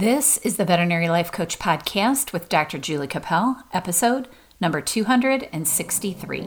This is the Veterinary Life Coach Podcast with Dr. Julie Cappel, episode number 263.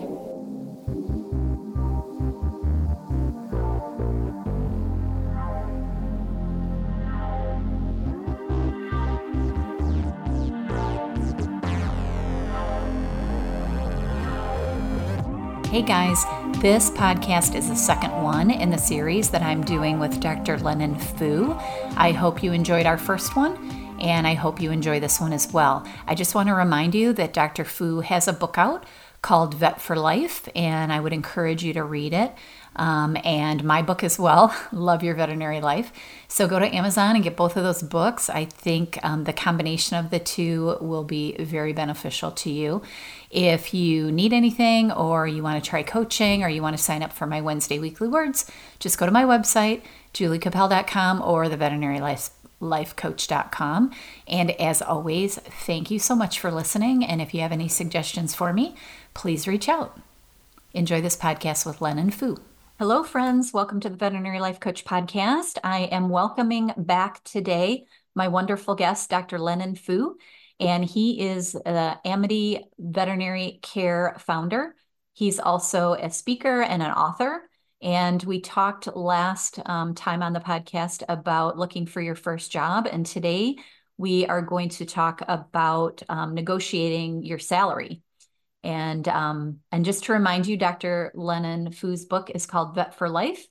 Hey guys, this podcast is the second one in the series that I'm doing with Dr. Lennon Foo. I hope you enjoyed our first one, and I hope you enjoy this one as well. I just want to remind you that Dr. Foo has a book out called Vet for Life, and I would encourage you to read it. Um, and my book as well, Love Your Veterinary Life. So go to Amazon and get both of those books. I think um, the combination of the two will be very beneficial to you. If you need anything, or you want to try coaching, or you want to sign up for my Wednesday weekly words, just go to my website, juliecappel.com, or the veterinary life lifecoach.com. And as always, thank you so much for listening. And if you have any suggestions for me, please reach out. Enjoy this podcast with Lennon Foo. Hello, friends. Welcome to the Veterinary Life Coach Podcast. I am welcoming back today my wonderful guest, Dr. Lennon Foo, and he is the Amity Veterinary Care founder. He's also a speaker and an author. And we talked last um, time on the podcast about looking for your first job. And today we are going to talk about um, negotiating your salary. And um, and just to remind you, Dr. Lennon Foo's book is called Vet for Life,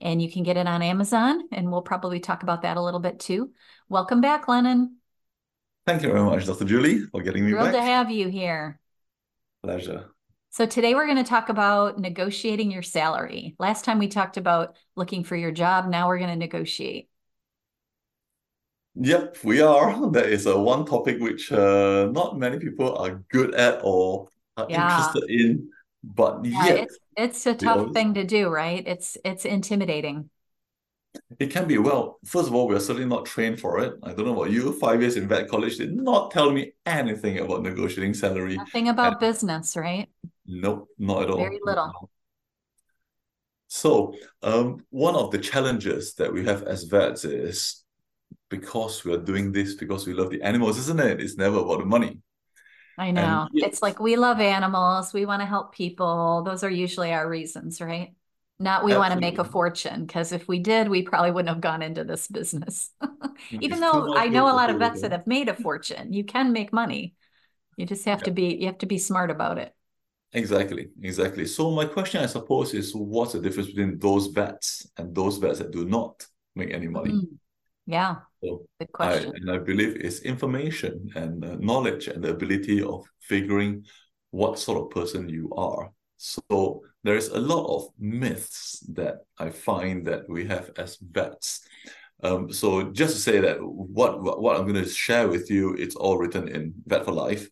and you can get it on Amazon. And we'll probably talk about that a little bit too. Welcome back, Lennon. Thank you very much, Dr. Julie, for getting me Thrilled back. to have you here. Pleasure. So today we're going to talk about negotiating your salary. Last time we talked about looking for your job. Now we're going to negotiate. Yep, we are. That is a one topic which uh, not many people are good at or Yeah. interested in, but Yeah, yet it's it's a tough always thing to do, right? It's it's intimidating. it can be. Well, first of all, we're certainly not trained for it. I don't know about you. Five years in vet college did not tell me anything about negotiating salary. Nothing And about business, right? nope, not at all. Very little. So, um, one of the challenges that we have as vets is because we are doing this because we love the animals, isn't it? It's never about the money. I know. yet, It's like we love animals, we want to help people. Those are usually our reasons, right? Not we want to make a fortune, because if we did, we probably wouldn't have gone into this business. Even though I know a lot of vets that have made a fortune, you can make money. You just have Yeah. to be you have to be smart about it. Exactly, exactly. So my question, I suppose, is what's the difference between those vets and those vets that do not make any money? Mm, yeah, So good I question. and I believe it's information and uh, knowledge and the ability of figuring what sort of person you are. So there is a lot of myths that I find that we have as vets. Um, so just to say that what what, what I'm going to share with you, it's all written in Vet for Life,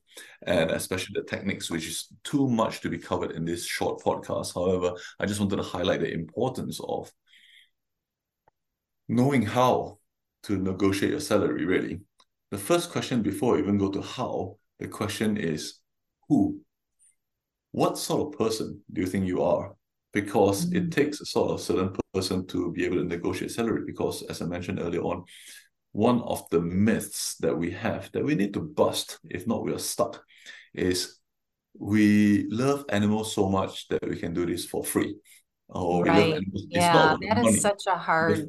and especially the techniques, which is too much to be covered in this short podcast. However, I just wanted to highlight the importance of knowing how to negotiate your salary, really. The first question before I even go to how, the question is who? What sort of person do you think you are? Because it Mm, takes a sort of certain person to be able to negotiate salary. Because as I mentioned earlier on, one of the myths that we have that we need to bust, if not, we are stuck, is we love animals so much that we can do this for free. Love Right. animals, it's not Yeah, that is money. such a hard,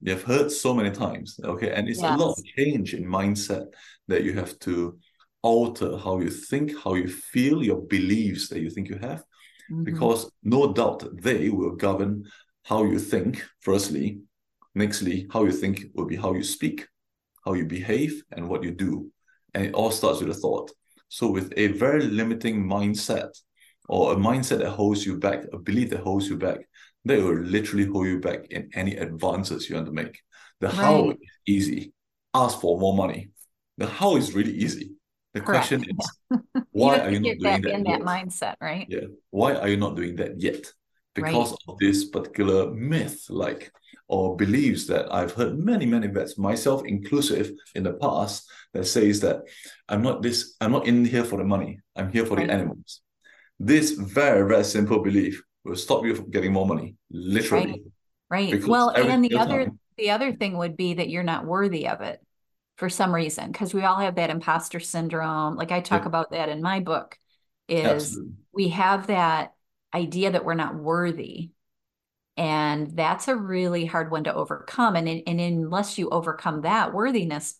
they've heard so many times, okay? And it's a lot of change in mindset that you have to alter how you think, how you feel, your beliefs that you think you have, hmm because no doubt they will govern how you think, firstly. Nextly, how you think will be how you speak, how you behave, and what you do. And it all starts with a thought. So, with a very limiting mindset, or a mindset that holds you back, a belief that holds you back, that will literally hold you back in any advances you want to make. The how Right. is easy. Ask for more money. The how is really easy. The Correct. question is, why are you not doing that in that that yet? mindset, right? Yeah. Why are you not doing that yet? Right. Because of this particular myth, like, or beliefs that I've heard many, many vets, myself inclusive, in the past, that says that I'm not this, I'm not in here for the money. I'm here for the animals. This very, very simple belief will stop you from getting more money, literally. Right. Right. Well, and the other time, the other thing would be that you're not worthy of it. for some reason because we all have that imposter syndrome. Like I talk yeah. about that in my book is Absolutely. we have that idea that we're not worthy. And that's a really hard one to overcome. And, in, and unless you overcome that worthiness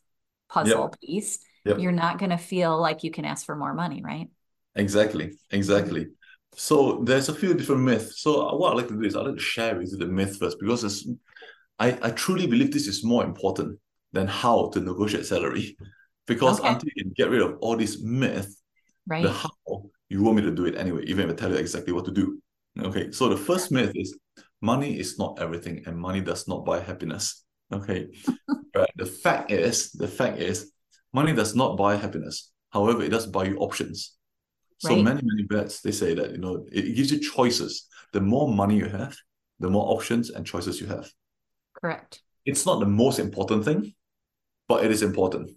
puzzle yep. piece, yep. you're not going to feel like you can ask for more money, right? Exactly. Exactly. So there's a few different myths. So what I'd like to do is I'd like to share with you the myth first because I, I truly believe this is more important than how to negotiate salary. Because okay. until you can get rid of all these myths, right. the how, you want me to do it anyway, even if I tell you exactly what to do. Okay, so the first myth is money is not everything and money does not buy happiness. Okay, right. The fact is, the fact is, money does not buy happiness. However, it does buy you options. So right. many, many vets, they say that, you know, it, it gives you choices. The more money you have, the more options and choices you have. Correct. It's not the most important thing, but it is important.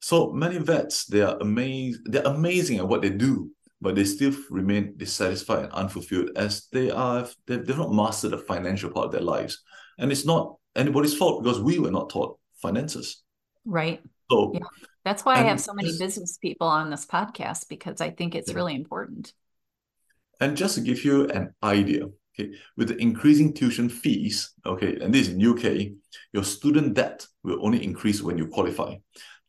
So many vets, they are amazed, they're amazing at what they do, but they still remain dissatisfied and unfulfilled as they are they've, they've not mastered the financial part of their lives. And it's not anybody's fault because we were not taught finances. Right. So yeah. That's why I have so many business people on this podcast because I think it's yeah. really important. And just to give you an idea, Okay, with the increasing tuition fees, okay, and this is in UK, your student debt will only increase when you qualify.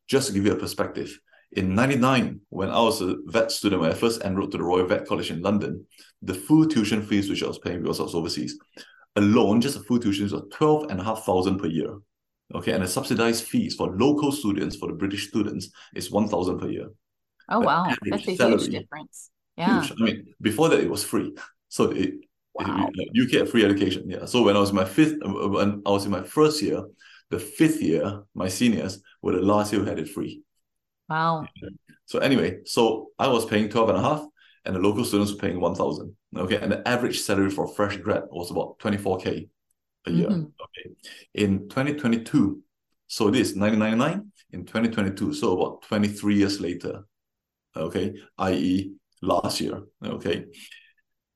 Just to give you a perspective, in 99, when I was a vet student, when I first enrolled to the Royal Vet College in London, the full tuition fees which I was paying because I was overseas, alone, just the full tuition was 12,500 per year. Okay, and the subsidized fees for local students, for the British students, is 1,000 per year. Oh, wow. That's a salary, huge difference. Yeah. Huge. I mean, before that, it was free. So it, Wow. You get free education. Yeah. So when I was in my fifth, uh, when I was in my first year, the fifth year, my seniors were the last year who had it free. Wow. So anyway, so I was paying 12 and a half and the local students were paying 1,000. Okay. And the average salary for a fresh grad was about 24K a year. Mm-hmm. Okay. In 2022, so this 1999 in 2022, so about 23 years later, okay, i.e., last year, okay,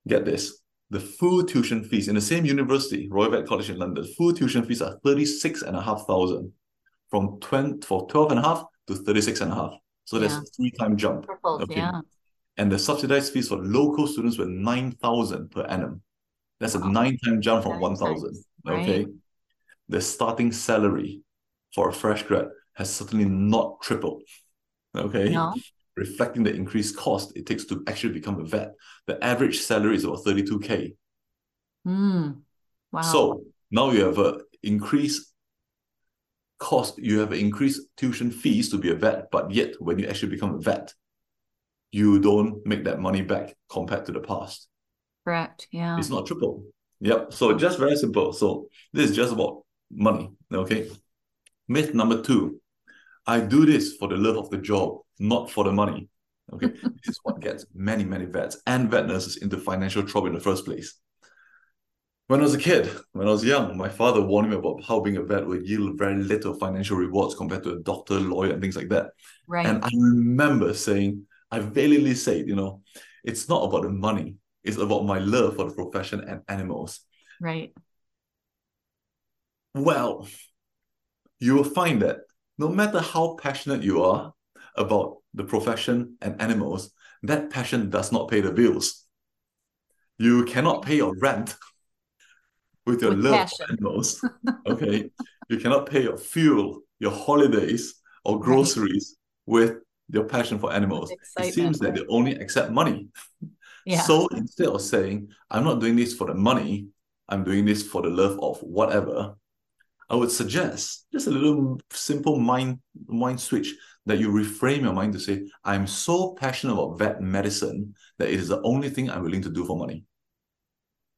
get this the full tuition fees in the same university, Royal Vet College in London, full tuition fees are 36 and a half thousand from 20 for 12 and a half to 36 and a half. So yeah. there's three time jump. Tripled, okay. Yeah. And the subsidized fees for local students were 9,000 per annum. That's wow. a nine time jump from 1,000. Okay. Right. The starting salary for a fresh grad has certainly not tripled. Okay. No reflecting the increased cost it takes to actually become a vet. The average salary is about 32K. Mm. Wow. So now you have a increased cost, you have an increased tuition fees to be a vet, but yet when you actually become a vet, you don't make that money back compared to the past. Correct. Yeah. It's not triple. Yep. So just very simple. So this is just about money. Okay. Myth number two I do this for the love of the job, not for the money. Okay, this is what gets many, many vets and vet nurses into financial trouble in the first place. When I was a kid, when I was young, my father warned me about how being a vet would yield very little financial rewards compared to a doctor, lawyer, and things like that. Right. And I remember saying, I valiantly said, you know, it's not about the money, it's about my love for the profession and animals. Right. Well, you will find that no matter how passionate you are about the profession and animals, that passion does not pay the bills. You cannot pay your rent with your with love passion. for animals. Okay. you cannot pay your fuel, your holidays, or groceries right. with your passion for animals. It seems that they only accept money. Yeah. So instead of saying, I'm not doing this for the money, I'm doing this for the love of whatever, I would suggest just a little simple mind mind switch that you reframe your mind to say, I'm so passionate about vet medicine that it is the only thing I'm willing to do for money.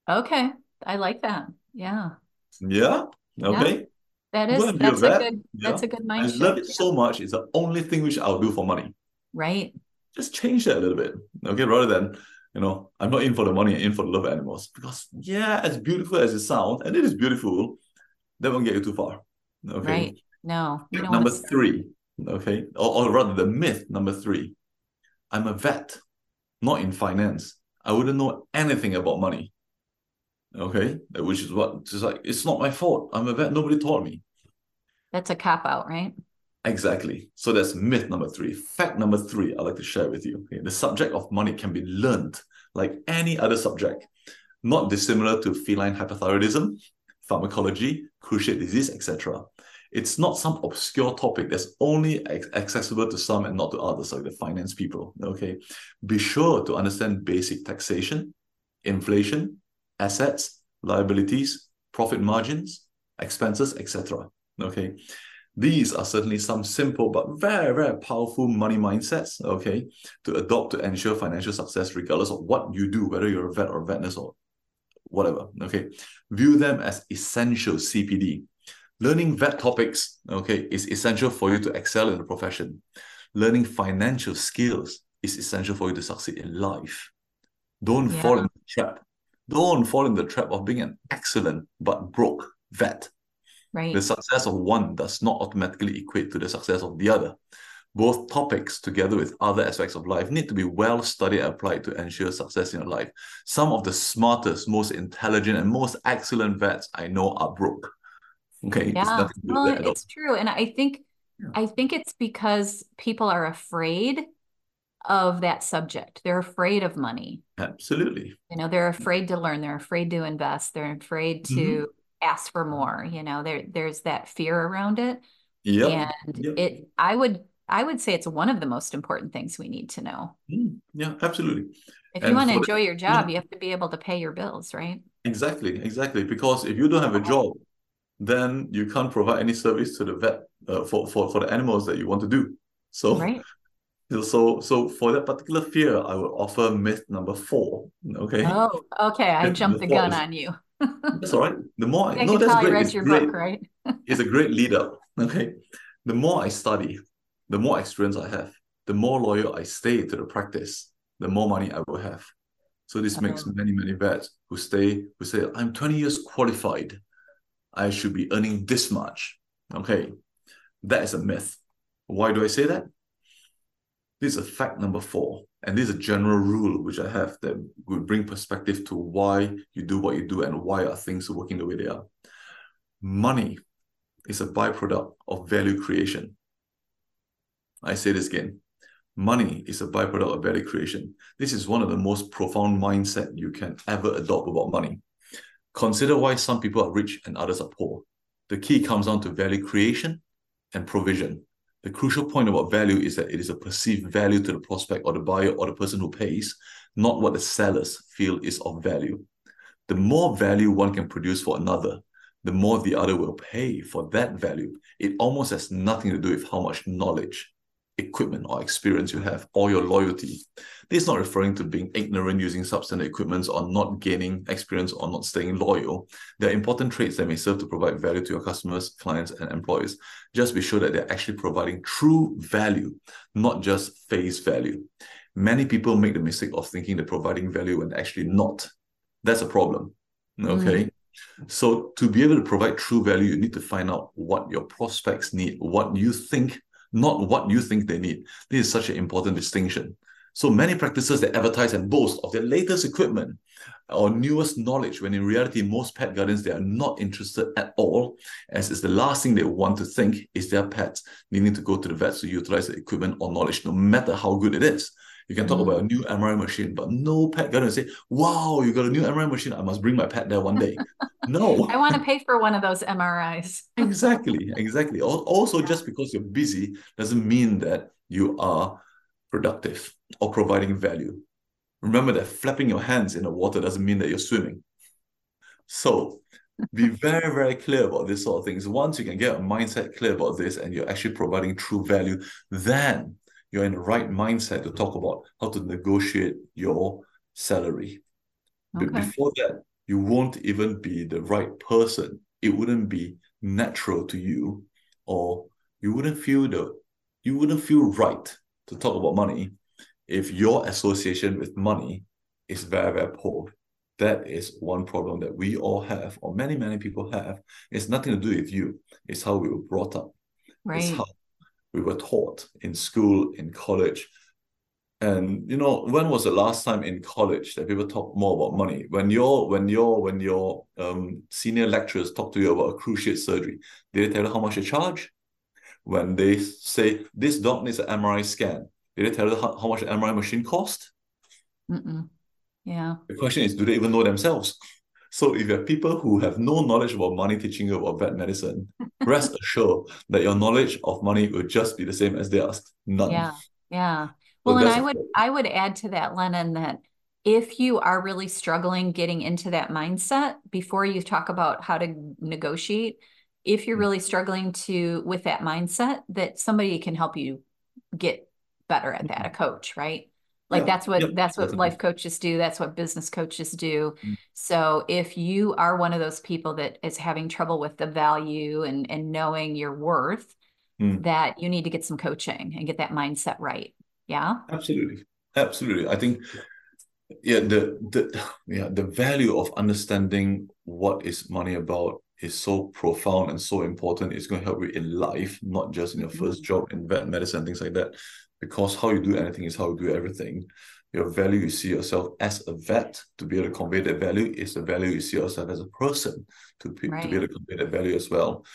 Okay. I like that. Yeah. Yeah. Okay. Yeah. That is that's a, good yeah. that's a good mindset. I love it yeah. so much. It's the only thing which I'll do for money. Right. Just change that a little bit. Okay. Rather than, you know, I'm not in for the money, I'm in for the love of animals. Because yeah, as beautiful as it sounds, and it is beautiful, that won't get you too far. Okay. Right. No. number three. Okay. Or, or rather, the myth number three. I'm a vet, not in finance. I wouldn't know anything about money. Okay. Which is what just like it's not my fault. I'm a vet. Nobody taught me. That's a cop out, right? Exactly. So that's myth number three. Fact number three, I'd like to share with you. Okay? The subject of money can be learned like any other subject, not dissimilar to feline hypothyroidism, pharmacology, cruciate disease, etc. It's not some obscure topic that's only accessible to some and not to others, like the finance people. Okay. Be sure to understand basic taxation, inflation, assets, liabilities, profit margins, expenses, etc. Okay. These are certainly some simple but very, very powerful money mindsets, okay, to adopt to ensure financial success regardless of what you do, whether you're a vet or a vet nurse or whatever, okay. View them as essential CPD. Learning vet topics, okay, is essential for you to excel in the profession. Learning financial skills is essential for you to succeed in life. Don't yeah. fall in the trap. Don't fall in the trap of being an excellent but broke vet. Right. The success of one does not automatically equate to the success of the other. Both topics, together with other aspects of life, need to be well studied and applied to ensure success in your life. Some of the smartest, most intelligent, and most excellent vets I know are broke. Okay. Yeah. It's, well, it's true. And I think yeah. I think it's because people are afraid of that subject. They're afraid of money. Absolutely. You know, they're afraid to learn, they're afraid to invest, they're afraid to mm-hmm ask for more you know there there's that fear around it. Yeah and yep. it i would i would say it's one of the most important things we need to know. Mm, yeah absolutely. If and you want to enjoy your job yeah. you have to be able to pay your bills right? Exactly exactly. Because if you don't have a job then you can't provide any service to the vet uh, for, for for the animals that you want to do. So right. so so for that particular fear i would offer myth number four okay? Oh okay. I jumped the gun is, on you that's all right. The more I, no, that's great. It's great. Book, right? it's a great lead up. Okay. The more I study, the more experience I have, the more loyal I stay to the practice, the more money I will have. So this makes uh-huh. many, many vets who stay, who say, I'm 20 years qualified. I should be earning this much. Okay. That is a myth. Why do I say that? This is fact number four. And this is a general rule which I have that would bring perspective to why you do what you do and why are things working the way they are. Money is a byproduct of value creation. I say this again. Money is a byproduct of value creation. This is one of the most profound mindset you can ever adopt about money. Consider why some people are rich and others are poor. The key comes down to value creation and provision. The crucial point about value is that it is a perceived value to the prospect or the buyer or the person who pays, not what the sellers feel is of value. The more value one can produce for another, the more the other will pay for that value. It almost has nothing to do with how much knowledge equipment or experience you have or your loyalty. This is not referring to being ignorant using substandard equipment or not gaining experience or not staying loyal. There are important traits that may serve to provide value to your customers, clients, and employees. Just be sure that they're actually providing true value, not just face value. Many people make the mistake of thinking they're providing value when actually not. That's a problem. Okay. Mm. So to be able to provide true value, you need to find out what your prospects need, what you think not what you think they need. This is such an important distinction. So many practices that advertise and boast of their latest equipment or newest knowledge, when in reality, most pet guardians, they are not interested at all, as it's the last thing they want to think is their pets needing to go to the vets to utilize the equipment or knowledge, no matter how good it is. You can talk about a new MRI machine, but no pet gonna say, wow, you got a new MRI machine. I must bring my pet there one day. No. I want to pay for one of those MRIs. exactly. Exactly. Also, just because you're busy doesn't mean that you are productive or providing value. Remember that flapping your hands in the water doesn't mean that you're swimming. So be very, very clear about this sort of things. Once you can get a mindset clear about this and you're actually providing true value, then you're in the right mindset to talk about how to negotiate your salary. Okay. But before that, you won't even be the right person. It wouldn't be natural to you, or you wouldn't feel the you wouldn't feel right to talk about money if your association with money is very, very poor. That is one problem that we all have, or many, many people have. It's nothing to do with you. It's how we were brought up. Right. It's how we were taught in school, in college. And you know, when was the last time in college that people talk more about money? When your when your when your um, senior lecturers talk to you about a cruciate surgery, did they tell you how much they charge? when they say this dog needs an MRI scan, did they tell you how, how much an MRI machine cost? Mm-mm. Yeah. The question is, do they even know themselves? So if you have people who have no knowledge about money teaching you about vet medicine, rest assured that your knowledge of money will just be the same as theirs. None. Yeah. Yeah. Well, so and I would I would add to that, Lennon, that if you are really struggling getting into that mindset before you talk about how to negotiate, if you're really struggling to with that mindset, that somebody can help you get better at that, a mm-hmm. coach, right? Like yeah, that's what that's what definitely. life coaches do. That's what business coaches do. Mm. So if you are one of those people that is having trouble with the value and and knowing your worth, mm. that you need to get some coaching and get that mindset right. Yeah. Absolutely. Absolutely. I think yeah, the the yeah, the value of understanding what is money about is so profound and so important. It's going to help you in life, not just in your mm-hmm. first job in vet medicine, things like that because how you do anything is how you do everything. Your value you see yourself as a vet to be able to convey that value is the value you see yourself as a person to be, right. to be able to convey that value as well.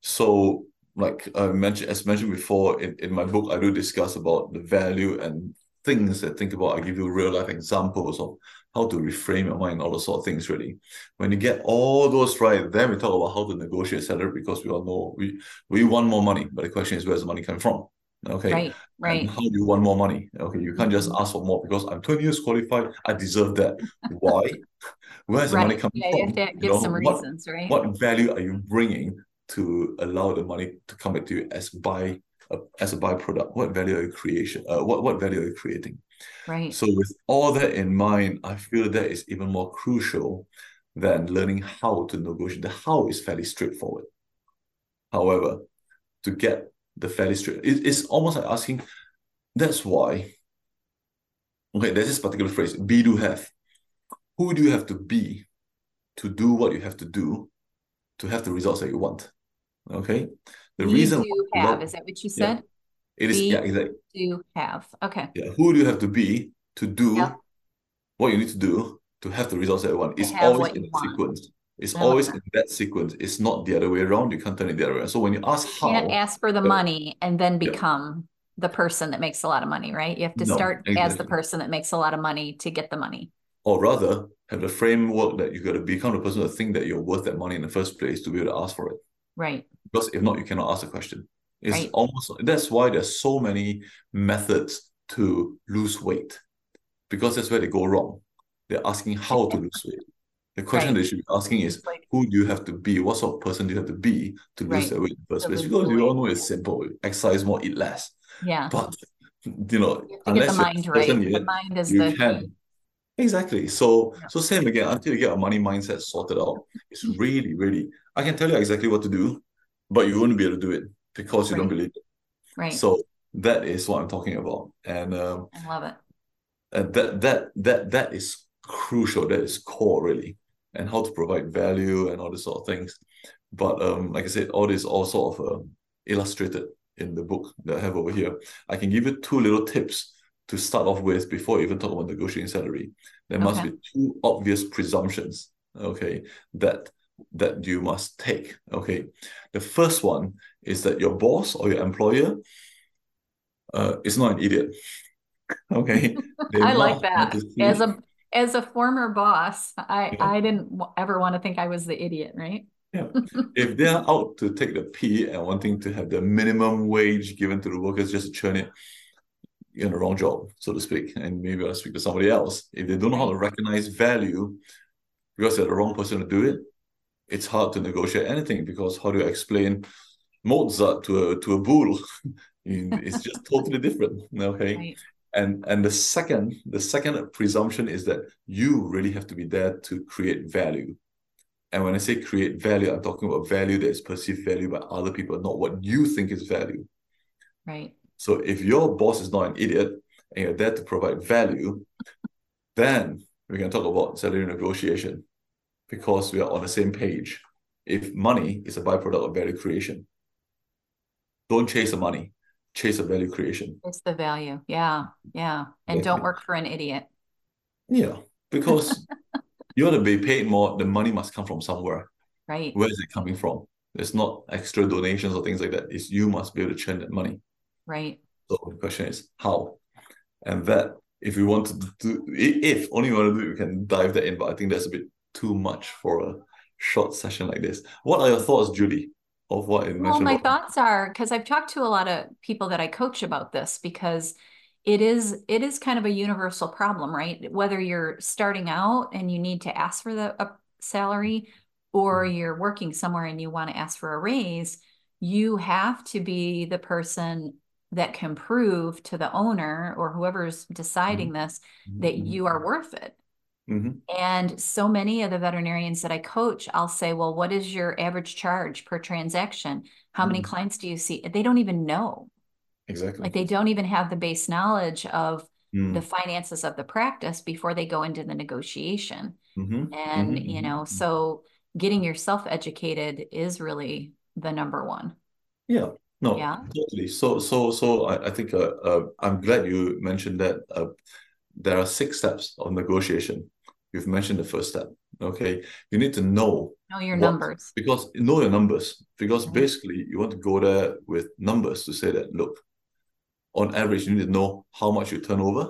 So, like I mentioned, as mentioned before, in, in my book, I do discuss about the value and things that think about. I give you real life examples of how to reframe your mind, all those sort of things. Really, when you get all those right, then we talk about how to negotiate salary because we all know we we want more money, but the question is where's the money coming from? Okay. Right. Right. And how do you want more money? Okay. You can't just ask for more because I'm 20 years qualified. I deserve that. Why? Where's the money coming yeah, from? You have to give you know, some what, reasons, right? What value are you bringing to allow the money to come back to you as by uh, as a byproduct? What value are you creation? Uh, what what value are you creating? Right. So with all that in mind, I feel that is even more crucial than learning how to negotiate. The how is fairly straightforward. However, to get the fairly straight. It, it's almost like asking, that's why. Okay, there's this particular phrase, be do have. Who do you have to be to do what you have to do to have the results that you want? Okay. The reason do have, is that what you said? Yeah, it is, be yeah, exactly. Do have. Okay. Yeah. Who do you have to be to do yeah. what you need to do to have the results that you want? It's always in a sequence. It's always in that sequence. It's not the other way around. You can't turn it the other way. So when you ask how, you can't ask for the uh, money and then become yeah. the person that makes a lot of money, right? You have to no, start exactly. as the person that makes a lot of money to get the money. Or rather, have the framework that you got to become the person to think that you're worth that money in the first place to be able to ask for it. Right. Because if not, you cannot ask the question. It's right. almost that's why there's so many methods to lose weight, because that's where they go wrong. They're asking how to lose weight. The question right. they should be asking is like, who do you have to be? What sort of person do you have to be to lose right. that weight in the first place? Because you all know it's simple. Exercise more, eat less. Yeah. But you know, you unless the mind right. Yet, the mind is you the can. Key. Exactly. So yeah. so same again, until you get a money mindset sorted out, it's really, really I can tell you exactly what to do, but you won't be able to do it because you right. don't believe it. Right. So that is what I'm talking about. And um, I love it. And that that that that is crucial, that is core really and how to provide value and all these sort of things. But um, like I said, all this all sort of uh, illustrated in the book that I have over here. I can give you two little tips to start off with before you even talk about negotiating salary. There okay. must be two obvious presumptions, okay, that that you must take. Okay. The first one is that your boss or your employer uh, is not an idiot. Okay. I like that. As a as a former boss, I yeah. I didn't ever want to think I was the idiot, right? Yeah. if they're out to take the P and wanting to have the minimum wage given to the workers just to churn it, you're in the wrong job, so to speak. And maybe I'll speak to somebody else. If they don't know how to recognize value because they're the wrong person to do it, it's hard to negotiate anything because how do you explain Mozart to a to a bull? it's just totally different. Okay. Right and and the second the second presumption is that you really have to be there to create value. And when i say create value i'm talking about value that is perceived value by other people not what you think is value. Right. So if your boss is not an idiot and you're there to provide value then we can talk about salary negotiation because we are on the same page. If money is a byproduct of value creation don't chase the money chase a value creation. It's the value. Yeah. Yeah. And don't work for an idiot. Yeah. Because you want to be paid more, the money must come from somewhere. Right. Where is it coming from? It's not extra donations or things like that. It's you must be able to churn that money. Right. So the question is how, and that if we want to do, if only you want to do it, we can dive that in. But I think that's a bit too much for a short session like this. What are your thoughts, Julie, of what? Well, my thoughts are because I've talked to a lot of people that I coach about this because it is it is kind of a universal problem, right? Whether you're starting out and you need to ask for the a salary, or Mm-hmm. you're working somewhere and you want to ask for a raise, you have to be the person that can prove to the owner or whoever's deciding this that Mhm. you are worth it. Mhm. And so many of the veterinarians that I coach, I'll say, well, what is your average charge per transaction? How many Mhm. clients do you see? They don't even know. exactly. Like they don't even have the base knowledge of Mm. the finances of the practice before they go into the negotiation. Mhm. And, you Mhm. know, so getting yourself educated is really the number one. Yeah, no, Yeah. totally. So, so, so I, I think uh, uh, I'm glad you mentioned that uh, there are six steps of negotiation. You've mentioned the first step. Okay, you need to know Know your what- numbers. because know your numbers. Because Mhm. basically, you want to go there with numbers to say that look, on average, you need to know how much you turn over,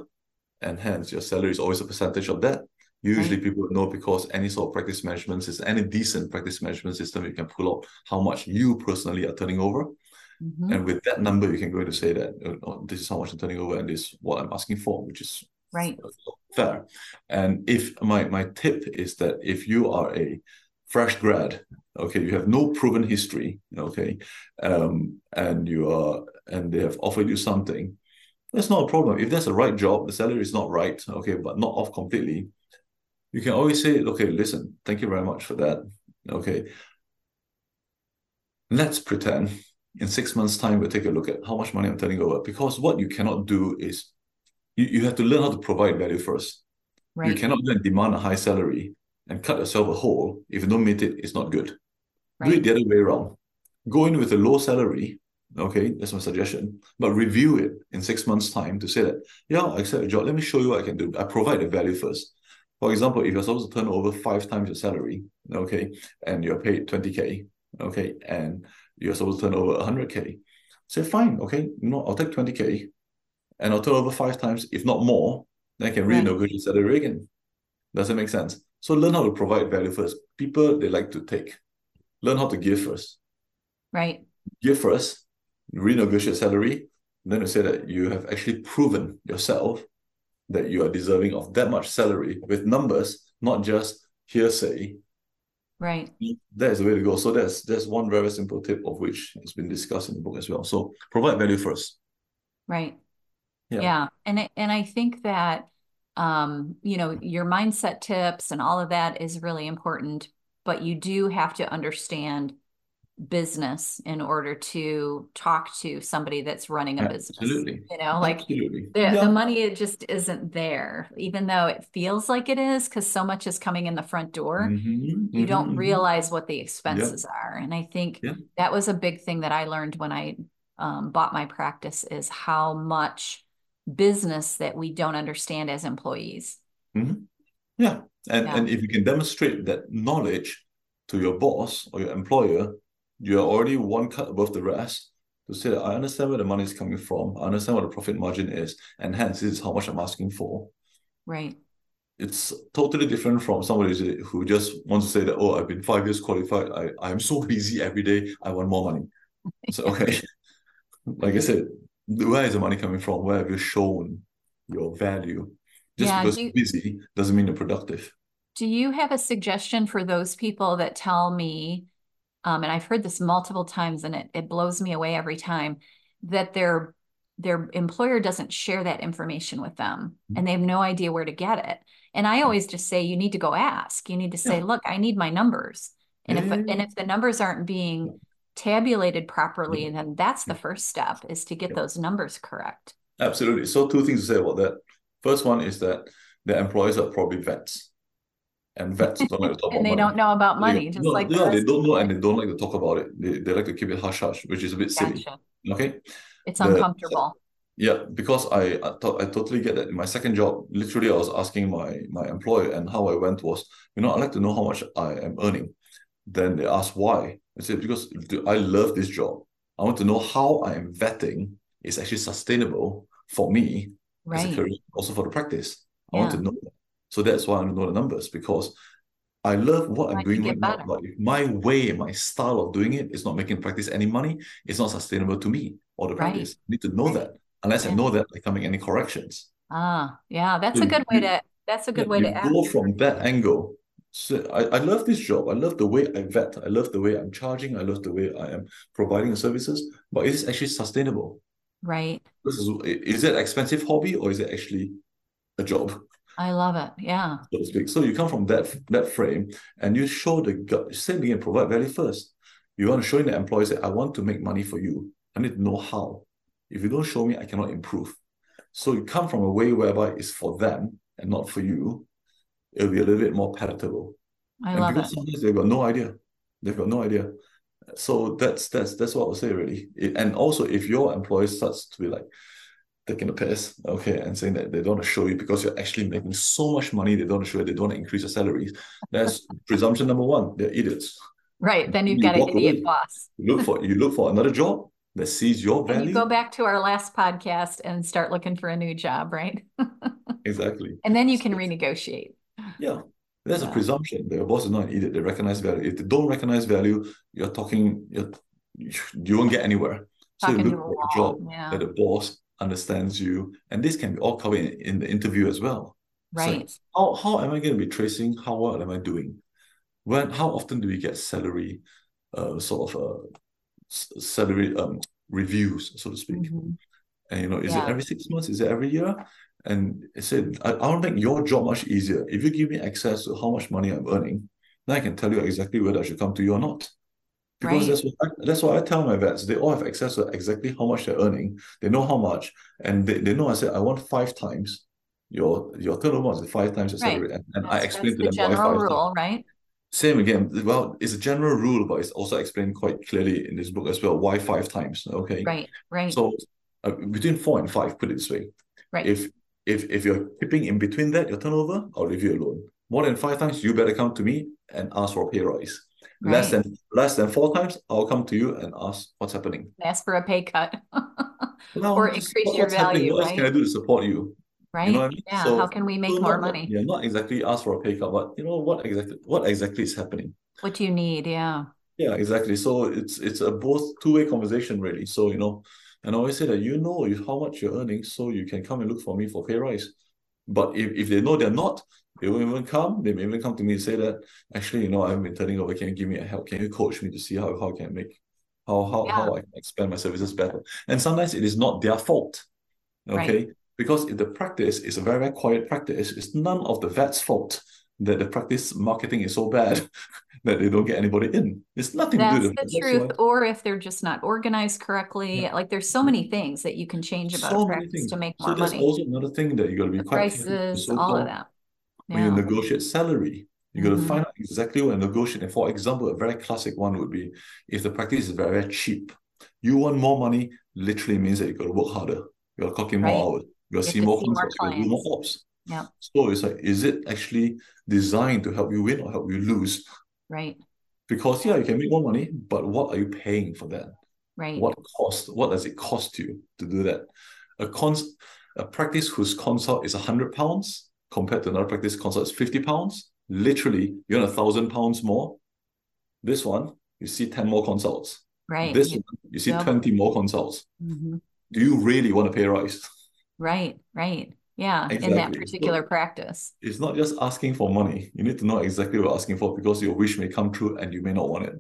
and hence your salary is always a percentage of that. Usually, people know because any sort of practice management system, any decent practice management system, you can pull out how much you personally are turning over. Mhm. And with that number, you can go to say that know, this is how much I'm turning over and this is what I'm asking for, which is Right. fair. And if my my tip is that if you are a fresh grad, okay, you have no proven history, okay, um, and you are and they have offered you something, that's not a problem. If that's the right job, the salary is not right, okay, but not off completely, you can always say, okay, listen, thank you very much for that. Okay. Let's pretend in six months' time we'll take a look at how much money I'm turning over. Because what you cannot do is you, you have to learn how to provide value first. You cannot then demand a high salary and cut yourself a hole. If you don't meet it, it's not good. Do it the other way around. Go in with a low salary. Okay, that's my suggestion. But review it in six months' time to say that, yeah, I accept a job. Let me show you what I can do. I provide the value first. For example, if you're supposed to turn over five times your salary, okay, and you're paid 20K, okay, and you're supposed to turn over 100K, say, fine, okay, no, I'll take 20K and I'll turn over five times, if not more, then I can Right. renegotiate salary again. Does it make sense? So learn how to provide value first. People, they like to take. Learn how to give first. Right. Give first, renegotiate salary, then you say that you have actually proven yourself that you are deserving of that much salary with numbers, not just hearsay. Right. That is the way to go. So that's that's one very simple tip of which has been discussed in the book as well. So provide value first. Right. Yeah. Yeah. And I- and I think that um, you know, your mindset tips and all of that is really important, but you do have to understand business in order to talk to somebody that's running a business. Absolutely. You know, like Absolutely. the, Yeah. the money it just isn't there, even though it feels like it is, because so much is coming in the front door. Mhm, You mhm, don't mhm. realize what the expenses are. And I think Yeah. that was a big thing that I learned when I um, bought my practice is how much business that we don't understand as employees. Mm-hmm. Yeah. And Yeah. and if you can demonstrate that knowledge to your boss or your employer, you're already one cut above the rest to say that I understand where the money is coming from, I understand what the profit margin is, and hence this is how much I'm asking for. Right. It's totally different from somebody who just wants to say that, oh, I've been five years qualified, I, I'm so busy every day, I want more money. So okay. Like I said, where is the money coming from? Where have you shown your value? Just Yeah, because you're busy doesn't mean you're productive. Do you have a suggestion for those people that tell me, um, and I've heard this multiple times and it, it blows me away every time, that their their employer doesn't share that information with them and they have no idea where to get it. And I always just say you need to go ask. You need to say, Yeah. look, I need my numbers. And Yeah, if and if the numbers aren't being tabulated properly, mm-hmm. Yeah. then that's the mm-hmm. first step is to get those numbers correct. Absolutely. So two things to say about that. First one is that the employees are probably vets. And vets don't like to talk And they money. don't know about money, They- just no, like yeah, they don't know and they don't like to talk about it. They, they like to keep it hush hush, which is a bit silly. Okay. It's The- uncomfortable. Yeah, because I I, thought I totally get that. In my second job, literally, I was asking my my employer, and how I went was, you know, I like to know how much I am earning. Then they ask why. I said, because I love this job. I want to know how I am vetting is actually sustainable for me right. as a career, also for the practice. I yeah. want to know that. So that's why I want to know the numbers because I love what I'm doing right now. If my way, my style of doing it is not making practice any money, it's not sustainable to me or the practice. Right. I need to know right. that. Unless yeah. I know that, I can't make any corrections. Ah, yeah, that's so a good way to. That's a good yeah, way to go from that angle. So I, I love this job. I love the way I vet. I love the way I'm charging. I love the way I am providing the services. But is it actually sustainable? Right. This is is it expensive hobby or is it actually a job? I love it. Yeah. So to speak. So you come from that that frame and you show the gut, same thing and provide value first. You want to show the employees that I want to make money for you. I need to know how. If you don't show me, I cannot improve. So you come from a way whereby it's for them and not for you. It'll be a little bit more palatable. I and love because it. Sometimes they've got no idea. They've got no idea. So that's that's that's what I'll say really. It, and also if your employee starts to be like taking a piss, okay, and saying that they don't want to show you because you're actually making so much money, they don't want to show you, they don't want to increase your salaries. That's presumption number one. They're idiots. Right. Then you've you got an idiot away. boss. You look for you look for another job that sees your value. And you go back to our last podcast and start looking for a new job, right? exactly. And then you can renegotiate. Yeah. There's yeah. a presumption that your boss is not an idiot. They recognize value. If they don't recognize value, you're talking, you're, you won't get anywhere. Talking so you look for a job yeah. that the boss understands you. And this can be all covered in, in the interview as well. Right. So how, how am I going to be tracing? How well am I doing? When how often do we get salary uh, sort of uh, salary um, reviews, so to speak. Mm-hmm. And you know, is yeah. it every six months? Is it every year? And I said, I, I'll make your job much easier. If you give me access to how much money I'm earning, then I can tell you exactly whether I should come to you or not. Because right. that's what I, that's what I tell my vets. They all have access to exactly how much they're earning. They know how much, and they, they know. I said I want five times your your turnover is five times your salary, right. and, and I explained to them why five rule, times. right? same again. Well, it's a general rule, but it's also explained quite clearly in this book as well. Why five times? Okay. Right. Right. So uh, between four and five, put it this way. Right. If if if you're keeping in between that, your turnover, I'll leave you alone. More than five times, you better come to me and ask for a pay rise. Right. Less than less than four times, I'll come to you and ask what's happening. Ask for a pay cut. or increase your value. Happening? What right? else can I do to support you? right? You know I mean? Yeah. So, How can we make so more not, money? Yeah, not exactly ask for a pay cut, but you know what exactly what exactly is happening. What do you need? Yeah. Yeah, exactly. So it's it's a both two way conversation really. So you know, and I always say that you know how much you're earning, so you can come and look for me for pay rise. But if, if they know they're not, they won't even come. They may even come to me and say that actually, you know, I've been turning over. Can you give me a help? Can you coach me to see how how can I make how how yeah. how I can expand my services better? And sometimes it is not their fault. Okay. Right because if the practice is a very, very quiet practice, it's none of the vet's fault that the practice marketing is so bad that they don't get anybody in. It's nothing That's to do with the truth. Or if they're just not organized correctly. Yeah. Like there's so many things that you can change about so practice to make more so there's money. also another thing that you got to be the quite prices, so all of that. Yeah. When you negotiate salary, you got to mm-hmm. find out exactly what negotiate. And for example, a very classic one would be if the practice is very, very cheap. You want more money, literally means that you got to work harder. You got to clock in more right. hours you see more consults, you do more ops. Yeah. So it's like, is it actually designed to help you win or help you lose? Right. Because yeah, you can make more money, but what are you paying for that? Right. What cost? What does it cost you to do that? A cons a practice whose consult is hundred pounds compared to another practice consult is 50 pounds. Literally, you're on a thousand pounds more. This one, you see 10 more consults. Right. This one, you see yep. 20 more consults. Mm-hmm. Do you really want to pay a rise? Right, right. Yeah, exactly. in that particular so practice. It's not just asking for money. You need to know exactly what you're asking for because your wish may come true and you may not want it.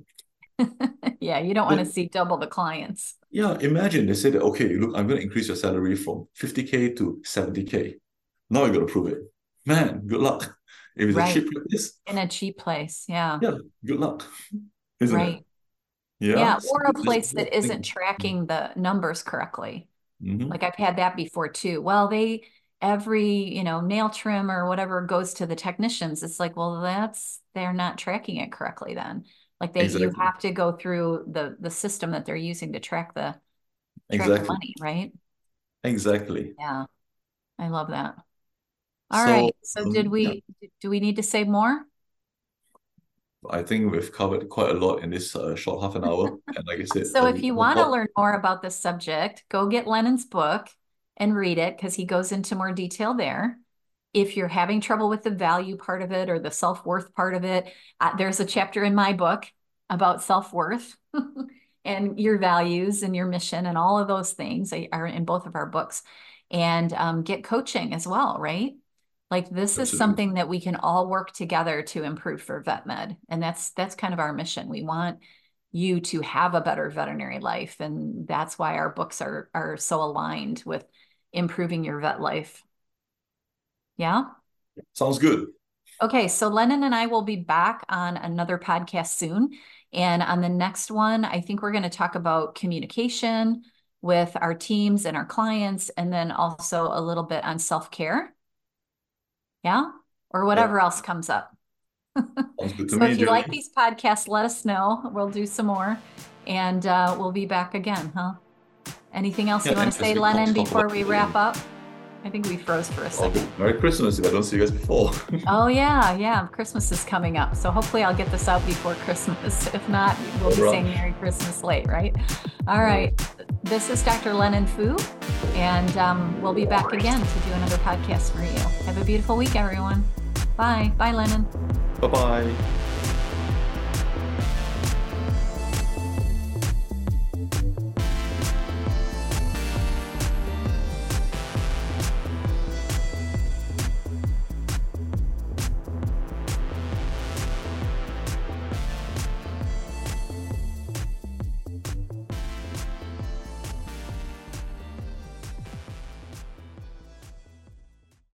yeah, you don't want to see double the clients. Yeah, imagine they say that, okay, look, I'm going to increase your salary from 50K to 70K. Now you got to prove it. Man, good luck. If it's right. a cheap place. In a cheap place, yeah. Yeah, good luck. Isn't right. it? Yeah. Yeah, or a place that isn't tracking the numbers correctly. Mm-hmm. Like I've had that before too. Well, they every, you know, nail trim or whatever goes to the technicians. It's like, well, that's they're not tracking it correctly then. Like they exactly. you have to go through the the system that they're using to track the track exactly. the money, right? Exactly. Yeah. I love that. All so, right. So um, did we yeah. do we need to say more? I think we've covered quite a lot in this uh, short half an hour. And like I said, so if you want to learn more about this subject, go get Lennon's book and read it because he goes into more detail there. If you're having trouble with the value part of it or the self worth part of it, uh, there's a chapter in my book about self worth and your values and your mission and all of those things are in both of our books. And um, get coaching as well, right? Like this Absolutely. is something that we can all work together to improve for vet med. And that's that's kind of our mission. We want you to have a better veterinary life. And that's why our books are are so aligned with improving your vet life. Yeah. Sounds good. Okay, so Lennon and I will be back on another podcast soon. And on the next one, I think we're going to talk about communication with our teams and our clients, and then also a little bit on self care. Yeah. Or whatever yeah. else comes up. so me, if you like these podcasts, let us know. We'll do some more and uh, we'll be back again, huh? Anything else yeah, you want to say, Lennon, before we wrap up? I think we froze for a second. Merry Christmas if I don't see you guys before. oh, yeah, yeah. Christmas is coming up. So hopefully I'll get this out before Christmas. If not, we'll be saying Merry Christmas late, right? All right. This is Dr. Lennon Foo, and um, we'll be back again to do another podcast for you. Have a beautiful week, everyone. Bye. Bye, Lennon. Bye bye.